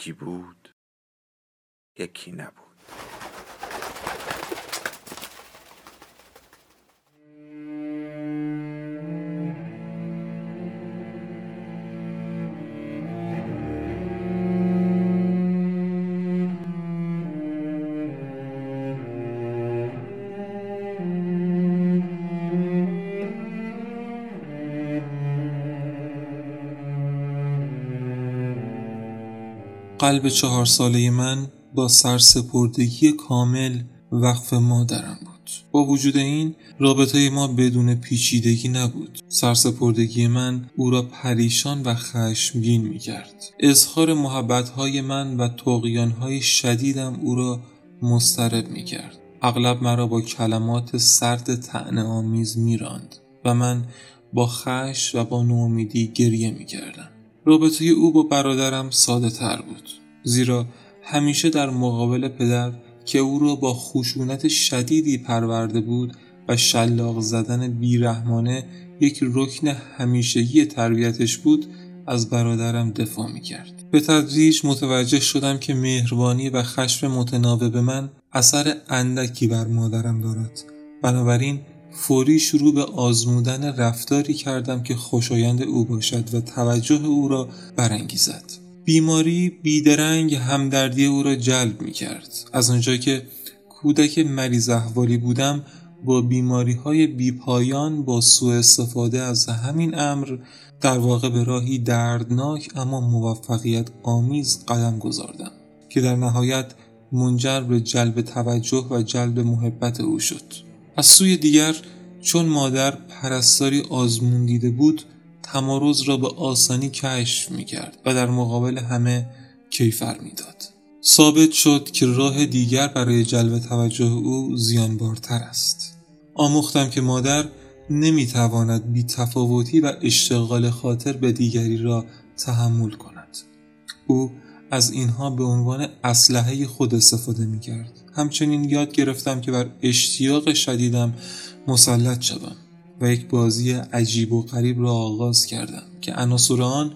یکی بود یکی نبود. قلب چهار ساله من با سرسپردگی کامل وقف مادرم بود. با وجود این رابطه ما بدون پیچیدگی نبود. سرسپردگی من او را پریشان و خشمگین می کرد اظهار محبتهای من و های شدیدم او را مسترب می کرد اغلب مرا با کلمات سرد تعنه آمیز می راند و من با خش و با نومیدی گریه می کردم رابطه او با برادرم ساده تر بود زیرا همیشه در مقابل پدر که او را با خشونت شدیدی پرورده بود و شلاق زدن بیرحمانه یک رکن همیشگی تربیتش بود از برادرم دفاع می کرد. به تدریج متوجه شدم که مهربانی و خشم متناوب من اثر اندکی بر مادرم دارد. بنابراین فوری شروع به آزمودن رفتاری کردم که خوشایند او باشد و توجه او را برانگیزد. بیماری بیدرنگ همدردی او را جلب می کرد. از آنجا که کودک مریض احوالی بودم با بیماری های بیپایان با سوء استفاده از همین امر در واقع به راهی دردناک اما موفقیت آمیز قدم گذاردم که در نهایت منجر به جلب توجه و جلب محبت او شد از سوی دیگر چون مادر پرستاری آزمون دیده بود تمارز را به آسانی کشف می کرد و در مقابل همه کیفر می‌داد. ثابت شد که راه دیگر برای جلب توجه او زیانبارتر است. آموختم که مادر نمی‌تواند بی تفاوتی و اشتغال خاطر به دیگری را تحمل کند. او از اینها به عنوان اسلحه خود استفاده می کرد. همچنین یاد گرفتم که بر اشتیاق شدیدم مسلط شوم. و یک بازی عجیب و غریب را آغاز کردم که عناصر آن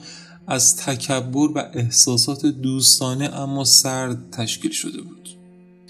از تکبر و احساسات دوستانه اما سرد تشکیل شده بود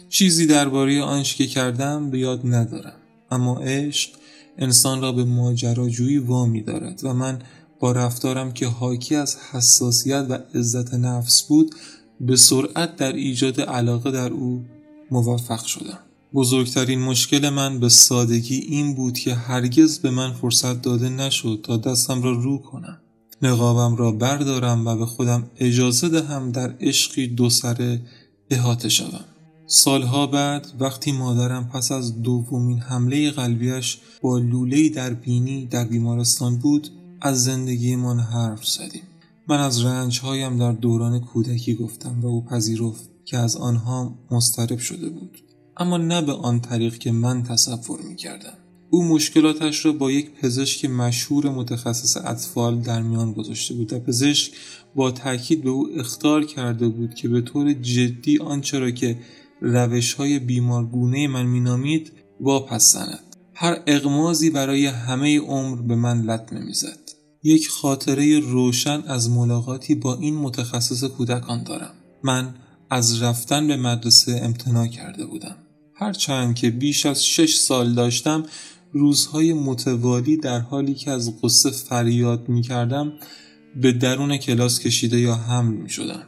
چیزی درباره آنچه که کردم به یاد ندارم اما عشق انسان را به ماجراجویی وامی دارد و من با رفتارم که حاکی از حساسیت و عزت نفس بود به سرعت در ایجاد علاقه در او موفق شدم. بزرگترین مشکل من به سادگی این بود که هرگز به من فرصت داده نشد تا دستم را رو کنم. نقابم را بردارم و به خودم اجازه دهم در عشقی دو سره احاطه شوم. سالها بعد وقتی مادرم پس از دومین حمله قلبیش با لوله در بینی در بیمارستان بود از زندگیمان حرف زدیم. من از رنجهایم در دوران کودکی گفتم و او پذیرفت. که از آنها مسترب شده بود. اما نه به آن طریق که من تصور می کردم. او مشکلاتش را با یک پزشک مشهور متخصص اطفال در میان گذاشته بود و پزشک با تاکید به او اختار کرده بود که به طور جدی آنچه را که روش های بیمارگونه من مینامید واپس زند. هر اغمازی برای همه عمر به من لطمه می‌زد یک خاطره روشن از ملاقاتی با این متخصص کودکان دارم. من از رفتن به مدرسه امتناع کرده بودم هرچند که بیش از شش سال داشتم روزهای متوالی در حالی که از قصه فریاد می کردم به درون کلاس کشیده یا حمل می شدم.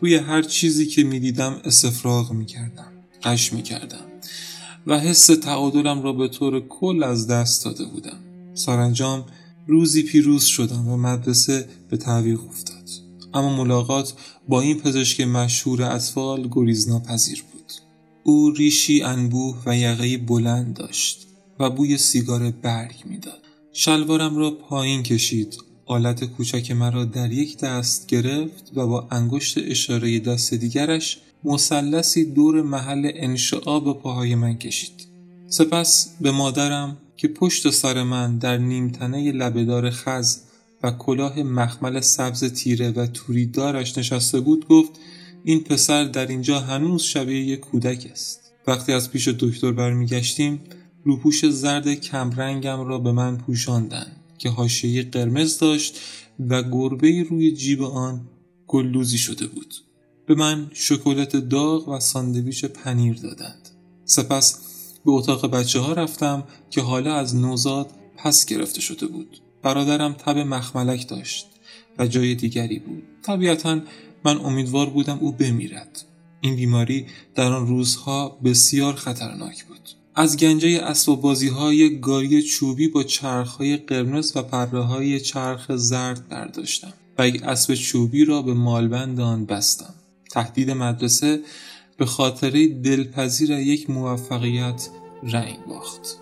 روی هر چیزی که می دیدم استفراغ می کردم. قش می کردم. و حس تعادلم را به طور کل از دست داده بودم. سرانجام روزی پیروز شدم و مدرسه به تعویق افتاد. اما ملاقات با این پزشک مشهور اطفال گریزناپذیر بود. او ریشی انبوه و یقه بلند داشت و بوی سیگار برگ می‌داد. شلوارم را پایین کشید آلت کوچک مرا در یک دست گرفت و با انگشت اشاره دست دیگرش مثلثی دور محل انشعا به پاهای من کشید سپس به مادرم که پشت سر من در نیمتنه لبهدار خز و کلاه مخمل سبز تیره و توریدارش نشسته بود گفت این پسر در اینجا هنوز شبیه یک کودک است. وقتی از پیش دکتر برمیگشتیم روپوش زرد کمرنگم را به من پوشاندند که حاشیه قرمز داشت و گربه روی جیب آن گلدوزی شده بود. به من شکلات داغ و ساندویچ پنیر دادند. سپس به اتاق بچه ها رفتم که حالا از نوزاد پس گرفته شده بود. برادرم تب مخملک داشت و جای دیگری بود. طبیعتا من امیدوار بودم او بمیرد. این بیماری در آن روزها بسیار خطرناک بود. از گنجه اسب بازی های گاری چوبی با چرخ های قرمز و پره های چرخ زرد برداشتم و یک اسب چوبی را به مالبند آن بستم. تهدید مدرسه به خاطره دلپذیر یک موفقیت رنگ باخت.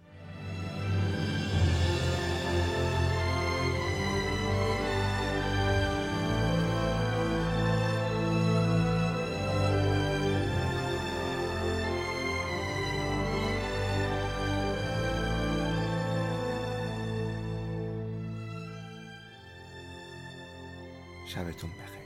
شبتون بخیر.